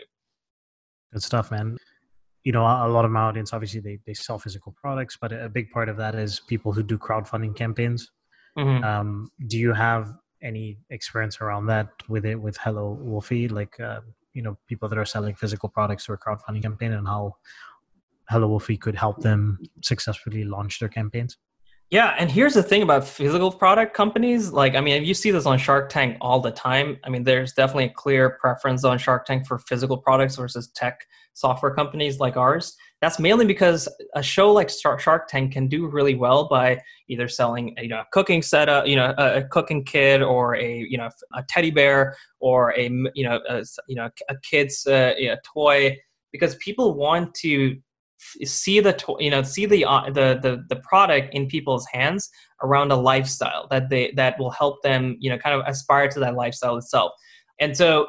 Good stuff, man. You know, a lot of my audience obviously they they sell physical products, but a big part of that is people who do crowdfunding campaigns. Mm-hmm. Um, do you have any experience around that with it with Hello Woofy? Like, uh, you know people that are selling physical products through a crowdfunding campaign and how Hello Woofy could help them successfully launch their campaigns? Yeah, and here's the thing about physical product companies. Like, I mean, you see this on Shark Tank all the time. I mean, there's definitely a clear preference on Shark Tank for physical products versus tech software companies like ours. That's mainly because a show like Shark Tank can do really well by either selling you know a cooking setup, you know a, cooking kit, or a you know a teddy bear, or a you know a, you know a kid's uh, you know, toy, because people want to see the to- you know see the, uh, the the the product in people's hands around a lifestyle that they that will help them you know kind of aspire to that lifestyle itself. And so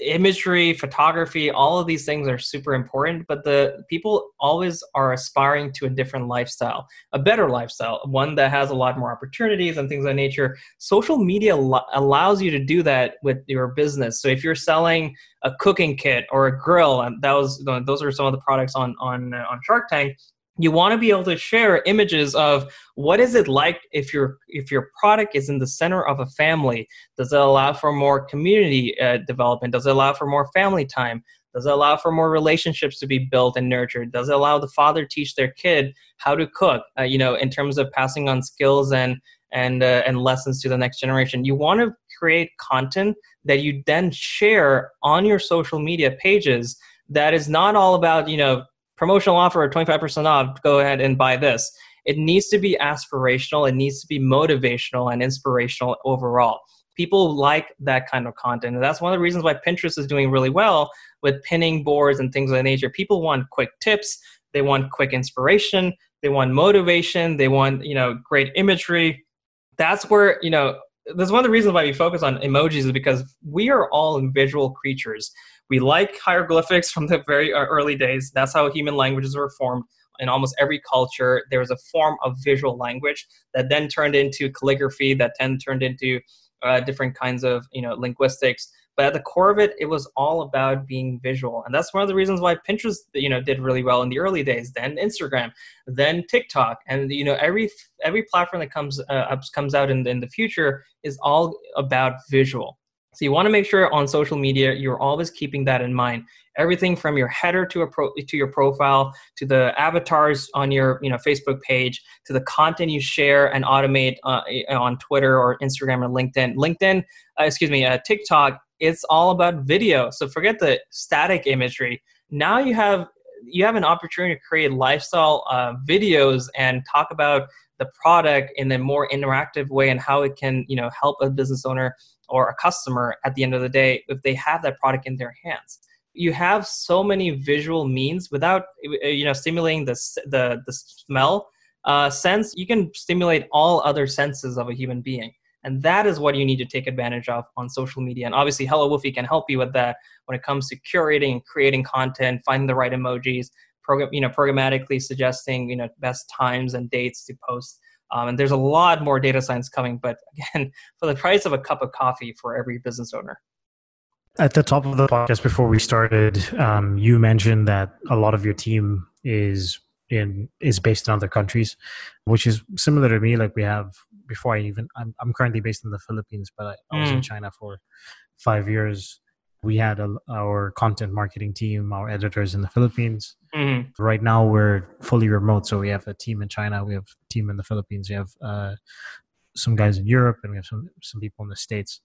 imagery, photography, all of these things are super important, but the people always are aspiring to a different lifestyle, a better lifestyle, one that has a lot more opportunities and things of that nature. Social media lo- allows you to do that with your business. So if you're selling a cooking kit or a grill, and that was those are some of the products on on on Shark Tank, you want to be able to share images of what is it like if your if your product is in the center of a family? Does it allow for more community uh, development? Does it allow for more family time? Does it allow for more relationships to be built and nurtured? Does it allow the father teach their kid how to cook uh, you know in terms of passing on skills and and uh, and lessons to the next generation? You want to create content that you then share on your social media pages that is not all about you know promotional offer of 25% off go ahead and buy this. It needs to be aspirational it needs to be motivational and inspirational overall. People like that kind of content and that's one of the reasons why pinterest is doing really well with pinning boards and things of that nature. People want quick tips they want quick inspiration they want motivation they want you know great imagery. That's where you know that's one of the reasons why we focus on emojis is because we are all visual creatures we like hieroglyphics from the very early days. That's how human languages were formed. In almost every culture, there was a form of visual language that then turned into calligraphy, that then turned into uh, different kinds of you know linguistics. But at the core of it it was all about being visual. And that's one of the reasons why pinterest you know did really well in the early days. Then instagram then tiktok. And you know every every platform that comes uh, comes out in, in the future is all about visual so you want to make sure on social media you're always keeping that in mind. Everything from your header to a pro, to your profile to the avatars on your you know Facebook page to the content you share and automate uh, on Twitter or Instagram or LinkedIn. LinkedIn, uh, excuse me, uh, TikTok. It's all about video. So forget the static imagery. Now you have you have an opportunity to create lifestyle uh, videos and talk about the product in a more interactive way and how it can you know help a business owner or a customer at the end of the day if they have that product in their hands. You have so many visual means without you know stimulating the the, the smell. Uh, sense you can stimulate all other senses of a human being. And that is what you need to take advantage of on social media. And obviously hello woofy can help you with that when it comes to curating and creating content finding the right emojis program you know programmatically suggesting you know best times and dates to post um, and there's a lot more data science coming, but again, for the price of a cup of coffee for every business owner. At the top of the podcast before we started, um, you mentioned that a lot of your team is in is based in other countries, which is similar to me. Like we have before I even I'm, I'm currently based in the Philippines, but I, I was mm. in China for five years we had a, our content marketing team, our editors in the Philippines. Mm-hmm. Right now, we're fully remote, so we have a team in China, we have a team in the Philippines, we have uh, some guys in Europe, and we have some some people in the states.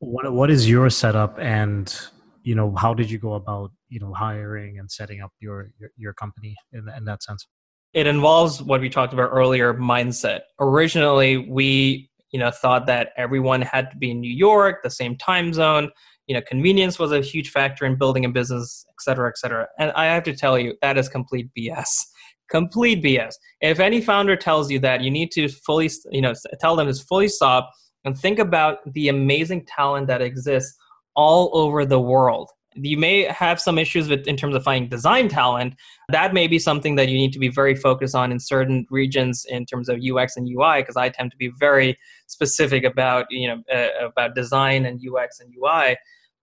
What what is your setup, and you know how did you go about you know hiring and setting up your your, your company in, in that sense? It involves what we talked about earlier, mindset. Originally, we you know thought that everyone had to be in New York, the same time zone you know convenience was a huge factor in building a business et cetera et cetera. And i have to tell you that is complete bs complete bs if any founder tells you that you need to fully you know tell them to fully stop and think about the amazing talent that exists all over the world. You may have some issues with in terms of finding design talent. That may be something that you need to be very focused on in certain regions in terms of ux and ui because i tend to be very specific about you know uh, about design and ux and ui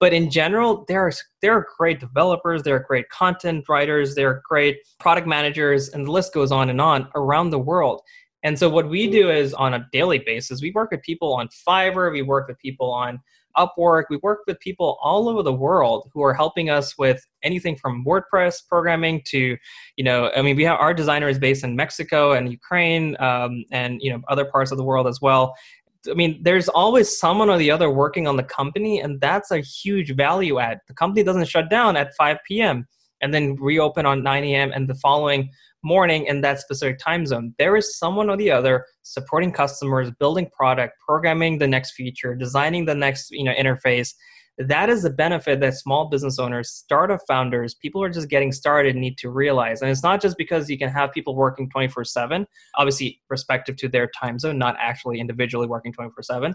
but in general there are there are great developers there are great content writers there are great product managers and the list goes on and on around the world. And so what we do is on a daily basis we work with people on fiverr we work with people on upwork we work with people all over the world who are helping us with anything from wordpress programming to you know i mean we have our designer is based in mexico and ukraine um, and you know other parts of the world as well I mean, there's always someone or the other working on the company, and that's a huge value add. The company doesn't shut down at 5 p.m. and then reopen on 9 a.m. and the following morning in that specific time zone. There is someone or the other supporting customers, building product, programming the next feature, designing the next you know interface, that is the benefit that small business owners, startup founders, people who are just getting started need to realize. And it's not just because you can have people working 24 7, obviously, respective to their time zone, not actually individually working 24 7.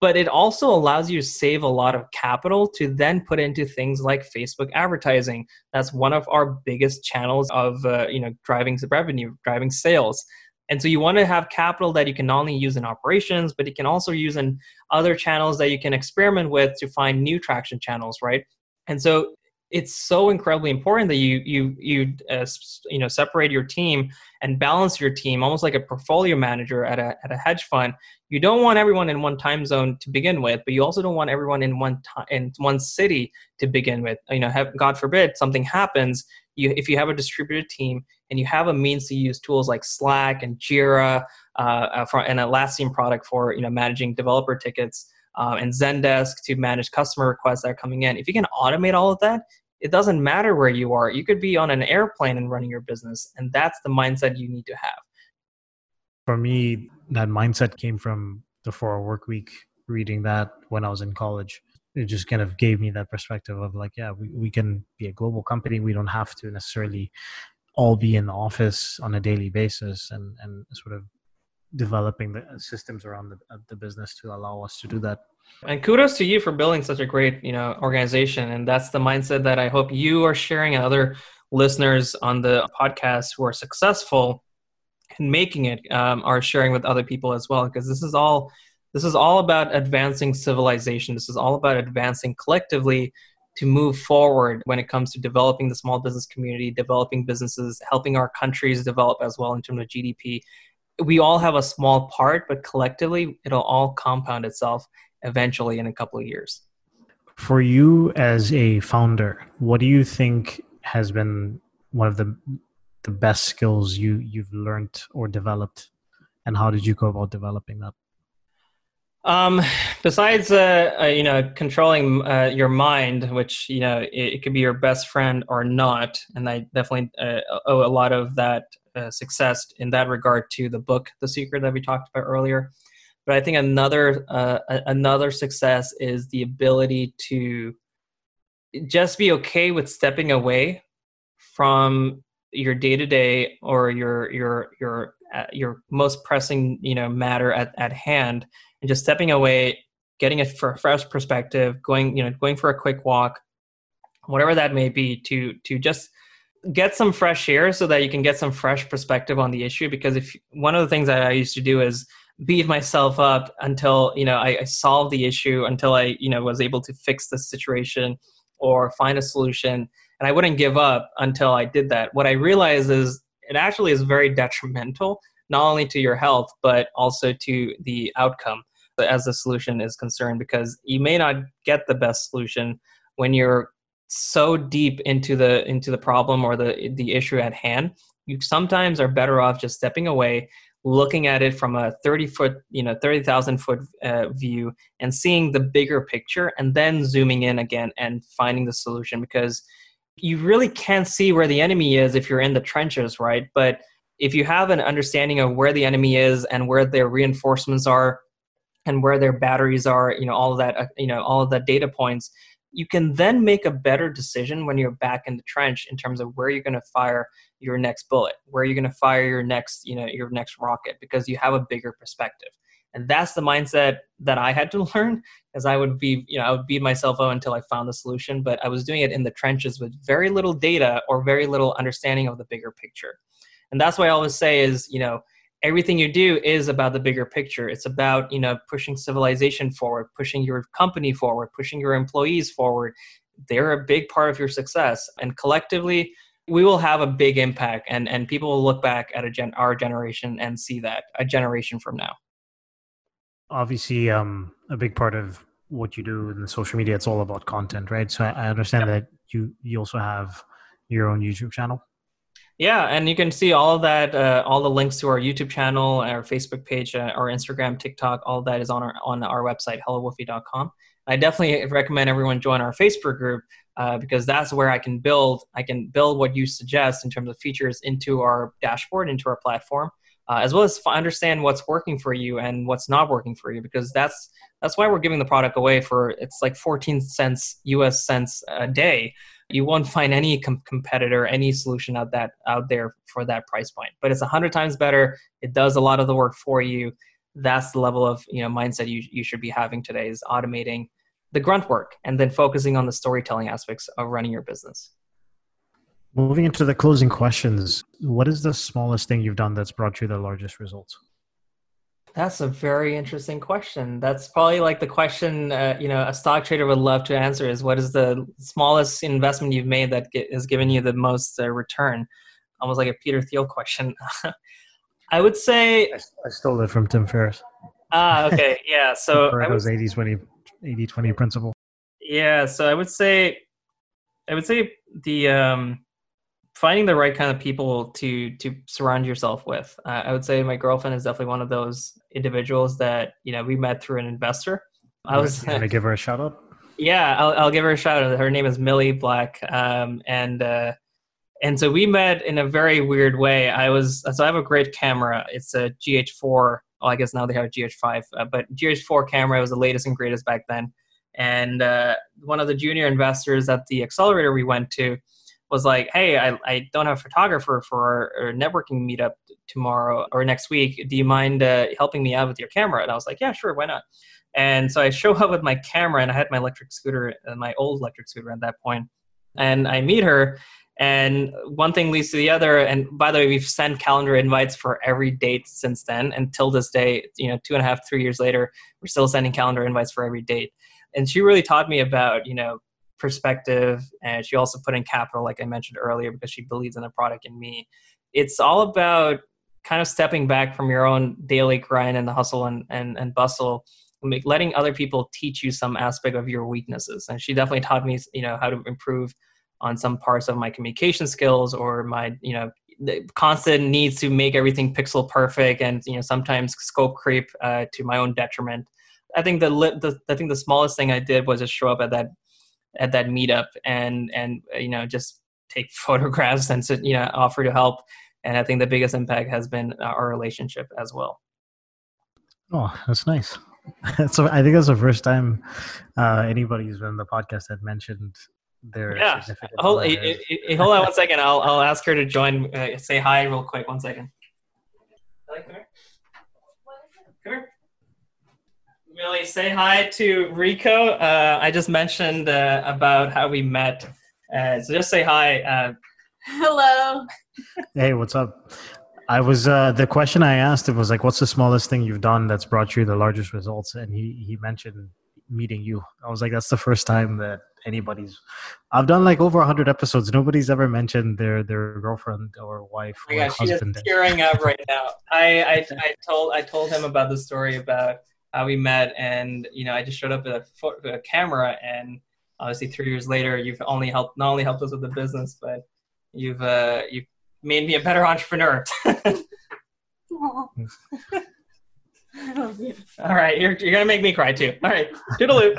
But it also allows you to save a lot of capital to then put into things like Facebook advertising. That's one of our biggest channels of uh, you know driving revenue, driving sales. And so you want to have capital that you can not only use in operations, but you can also use in other channels that you can experiment with to find new traction channels, right? And so it's so incredibly important that you you you uh, you know separate your team and balance your team almost like a portfolio manager at a at a hedge fund. You don't want everyone in one time zone to begin with, but you also don't want everyone in one time in one city to begin with. You know, have, God forbid something happens, you if you have a distributed team and you have a means to use tools like Slack and Jira uh, uh for, and Atlassian product for you know managing developer tickets um, and Zendesk to manage customer requests that are coming in. If you can automate all of that, it doesn't matter where you are. You could be on an airplane and running your business, and that's the mindset you need to have. For me, that mindset came from the Four Hour Work Week. Reading that when I was in college, it just kind of gave me that perspective of like, yeah, we, we can be a global company. We don't have to necessarily all be in the office on a daily basis and, and sort of developing the systems around the, uh, the business to allow us to do that. And kudos to you for building such a great you know organization. And that's the mindset that i hope you are sharing and other listeners on the podcast who are successful in making it um, are sharing with other people as well. Because this is all This is all about advancing civilization. This is all about advancing collectively to move forward when it comes to developing the small business community, developing businesses, helping our countries develop as well in terms of GDP. We all have a small part, but collectively, it'll all compound itself eventually in a couple of years. For you as a founder, what do you think has been one of the the best skills you you've learned or developed, and how did you go about developing that? Um, besides, uh, uh, you know, controlling uh, your mind, which you know it, it, could be your best friend or not, and I definitely uh, owe a lot of that uh, success in that regard to the book, The Secret, that we talked about earlier. But I think another uh, another success is the ability to just be okay with stepping away from your day to day or your your your your most pressing you know matter at, at hand and just stepping away, getting a fresh perspective, going you know going for a quick walk, whatever that may be, to to just get some fresh air so that you can get some fresh perspective on the issue. Because if one of the things that I used to do is beat myself up until you know I, I solved the issue, until I you know was able to fix the situation or find a solution, and I wouldn't give up until I did that. What I realized is it actually is very detrimental not only to your health but also to the outcome as the solution is concerned because you may not get the best solution when you're so deep into the into the problem or the the issue at hand. You sometimes are better off just stepping away looking at it from a 30 foot you know 30,000 foot uh, view and seeing the bigger picture and then zooming in again and finding the solution because you really can't see where the enemy is if you're in the trenches right? But if you have an understanding of where the enemy is and where their reinforcements are and where their batteries are you know all of that uh, you know all of the data points you can then make a better decision when you're back in the trench in terms of where you're going to fire your next bullet where you're going to fire your next you know your next rocket because you have a bigger perspective and that's the mindset that i had to learn because i would be you know i would beat myself up until i found the solution but i was doing it in the trenches with very little data or very little understanding of the bigger picture. And that's why i always say is you know everything you do is about the bigger picture. It's about you know pushing civilization forward pushing your company forward pushing your employees forward. They're a big part of your success. And collectively we will have a big impact and and people will look back at a gen, our generation and see that a generation from now obviously um a big part of what you do in social media it's all about content right so i, understand yep. that you you also have your own youtube channel yeah, and you can see all that, uh, all the links to our YouTube channel, our Facebook page, uh, our Instagram, TikTok, all that is on our on our website, hellowoofy.com. I definitely recommend everyone join our Facebook group uh, because that's where I can build I can build what you suggest in terms of features into our dashboard, into our platform, uh, as well as understand what's working for you and what's not working for you because that's that's why we're giving the product away for it's like 14 cents US cents a day you won't find any com- competitor, any solution out that out there for that price point. But it's a hundred times better. It does a lot of the work for you. That's the level of you know mindset you you should be having today is automating the grunt work and then focusing on the storytelling aspects of running your business. Moving into the closing questions, what is the smallest thing you've done that's brought you the largest results? That's a very interesting question. That's probably like the question uh, you know a stock trader would love to answer is what is the smallest investment you've made that get, has given you the most uh, return? Almost like a Peter Thiel question. I would say I, I, stole it from Tim Ferriss. Ah, okay, yeah. So Pareto's 80 20 80 20 principle. Yeah, so I would say I would say the um finding the right kind of people to to surround yourself with. Uh, I would say my girlfriend is definitely one of those individuals that you know we met through an investor. I was going to give her a shout out. Yeah, I'll, I'll give her a shout out. Her name is Millie Black, um, and uh, and so we met in a very weird way. I was so I have a great camera. It's a GH4. Well, I guess now they have a GH5, uh, but GH4 camera was the latest and greatest back then. And uh, one of the junior investors at the accelerator we went to was like, hey, I, I don't have a photographer for our, networking meetup tomorrow or next week. Do you mind uh, helping me out with your camera? And I was like, yeah, sure, why not? And so I show up with my camera, and I had my electric scooter, uh, my old electric scooter at that point, and I meet her, And one thing leads to the other. And by the way, we've sent calendar invites for every date since then. Until this day, you know, two and a half, three years later, we're still sending calendar invites for every date. And she really taught me about, you know, perspective. And she also put in capital, like I mentioned earlier, because she believes in the product and me. It's all about kind of stepping back from your own daily grind and the hustle and, and, and bustle letting other people teach you some aspect of your weaknesses and she definitely taught me you know how to improve on some parts of my communication skills or my you know constant needs to make everything pixel perfect and you know sometimes scope creep uh, to my own detriment i think the, the i think the smallest thing i did was just show up at that at that meetup and and uh, you know just take photographs and you know offer to help and i think the biggest impact has been our relationship as well oh that's nice so i think that's the first time uh, anybody who's been on the podcast had mentioned their yeah. Hold, hold on one second. I'll I'll ask her to join. Uh, say hi real quick. One second. Come here. Millie, say hi to Rico. Uh, I just mentioned uh, about how we met. Uh, so just say hi. Uh. Hello. hey, what's up? I was uh, the question I asked him was like, "What's the smallest thing you've done that's brought you the largest results?" And he he mentioned meeting you. I was like, "That's the first time that anybody's i've done like over 100 episodes nobody's ever mentioned their their girlfriend or wife oh or husband tearing up right now I, I i told i told him about the story about how we met and you know i just showed up with a, a camera and obviously three years later you've only helped not only helped us with the business but you've uh you've made me a better entrepreneur All right, you're, you're gonna make me cry too. All right, toodaloo,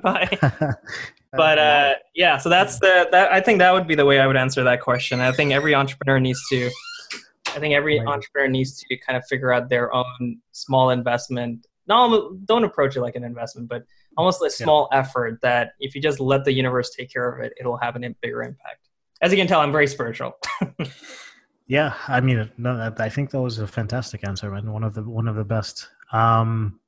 bye. But uh, yeah, so that's the that I think that would be the way I would answer that question. I think every entrepreneur needs to. I think every entrepreneur needs to kind of figure out their own small investment. No, don't approach it like an investment, but almost a small yeah. effort that if you just let the universe take care of it, it'll have a bigger impact. As you can tell, I'm very spiritual. yeah, I mean, no, I think that was a fantastic answer, and one of the one of the best. Um,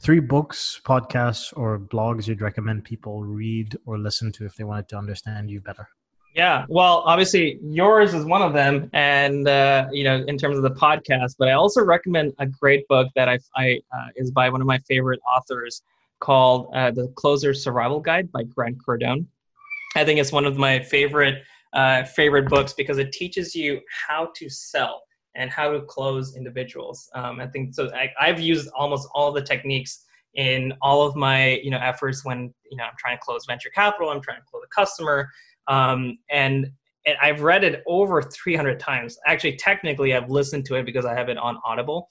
three books, podcasts, or blogs you'd recommend people read or listen to if they wanted to understand you better? Yeah, well, obviously yours is one of them, and uh, you know, in terms of the podcast. But I also recommend a great book that I, I uh, is by one of my favorite authors called uh, "The Closer Survival Guide" by Grant Cardone. I think it's one of my favorite uh, favorite books because it teaches you how to sell and how to close individuals. Um, I think so. I, I've used almost all the techniques in all of my you know efforts when you know I'm trying to close venture capital. I'm trying to close a customer, um, and, and I've read it over 300 times. Actually, technically, I've listened to it because I have it on Audible.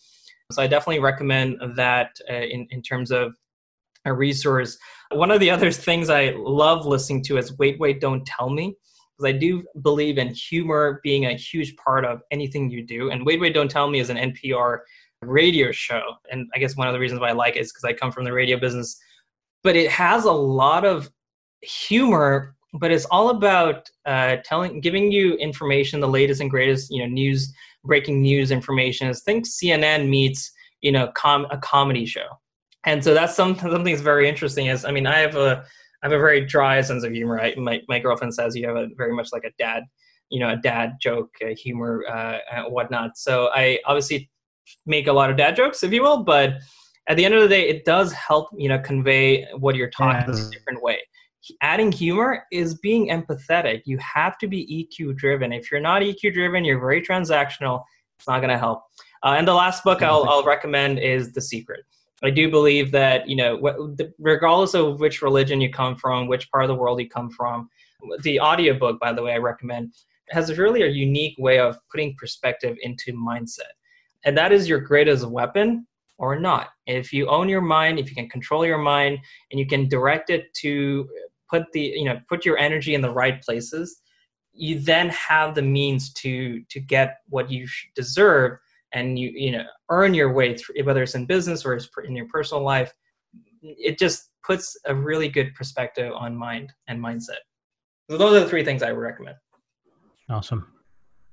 So I definitely recommend that uh, in in terms of a resource. One of the other things I love listening to is Wait, Wait, Don't Tell Me because I do believe in humor being a huge part of anything you do. And Wait, Wait, Don't Tell Me is an NPR radio show. And I guess one of the reasons why I like it is because I come from the radio business. But it has a lot of humor, but it's all about uh, telling, giving you information, the latest and greatest, you know, news, breaking news information. Is think CNN meets, you know, com- a comedy show. And so that's some, something that's very interesting. Is I mean, I have a I have a very dry sense of humor. I, my my girlfriend says you have a very much like a dad, you know, a dad joke, uh, humor, uh, whatnot. So I obviously make a lot of dad jokes, if you will, but at the end of the day, it does help you know convey what you're talking in a different way. Adding humor is being empathetic. You have to be EQ driven. If you're not EQ driven, you're very transactional. It's not going to help. Uh, and the last book I'll, I'll recommend is The Secret. I do believe that you know, regardless of which religion you come from, which part of the world you come from, the audiobook, by the way, I recommend has really a unique way of putting perspective into mindset, and that is your greatest weapon or not. If you own your mind, if you can control your mind, and you can direct it to put the you know put your energy in the right places, you then have the means to to get what you deserve and you you know earn your way through whether it's in business or it's in your personal life it just puts a really good perspective on mind and mindset. So those are the three things i would recommend. Awesome.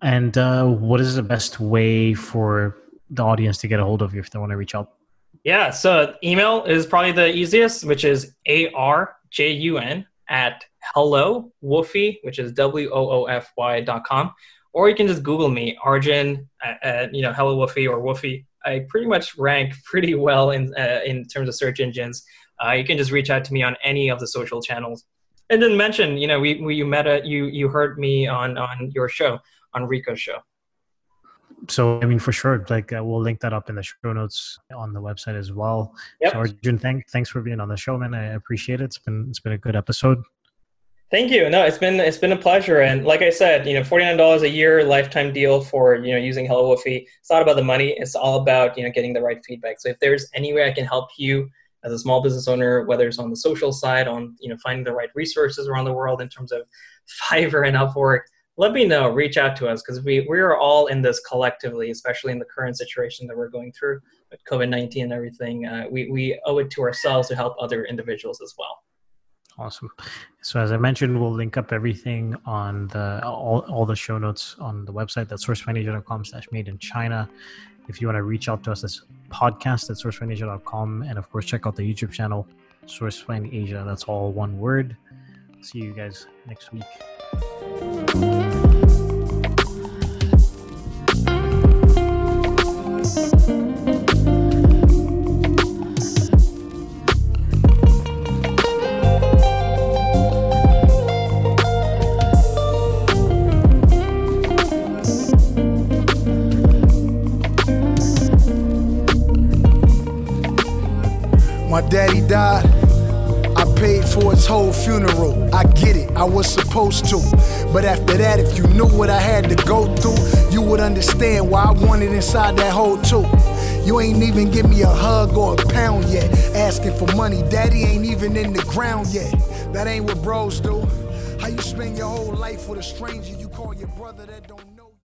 And uh, what is the best way for the audience to get a hold of you if they want to reach out? Yeah so email is probably the easiest which is arjun at hello woofy, which is W O O F Y dot com, or you can just Google me, Arjun, at, at, you know, hello woofy or woofy. I pretty much rank pretty well in uh, in terms of search engines. Uh, you can just reach out to me on any of the social channels. And then mention, you know, we, we you met a, you you heard me on on your show on Rico's show so I mean, for sure, like uh, we'll link that up in the show notes on the website as well. Yep. So Arjun, thank, thanks for being on the show, man. I appreciate it. It's been it's been a good episode. Thank you. No, it's been it's been a pleasure. And like I said, you know, forty nine dollars a year lifetime deal for you know using Hello Woofy. It's not about the money. It's all about you know getting the right feedback. So if there's any way I can help you as a small business owner, whether it's on the social side, on you know finding the right resources around the world in terms of Fiverr and Upwork, let me know. Reach out to us because we we are all in this collectively, especially in the current situation that we're going through with COVID nineteen and everything. Uh, we we owe it to ourselves to help other individuals as well. Awesome. So as I mentioned, we'll link up everything on the all, all the show notes on the website that's sourcefindasia.com slash made in China. If you want to reach out to us, this podcast at sourcefindasia.com. And of course, check out the YouTube channel, SourceFind Asia. That's all one word. See you guys next week. My daddy died. I paid for his whole funeral. I get it, I was supposed to. But after that, if you knew what I had to go through, you would understand why I wanted inside that hole too. You ain't even give me a hug or a pound yet. Asking for money, daddy ain't even in the ground yet. That ain't what bros do. How you spend your whole life with a stranger you call your brother that don't.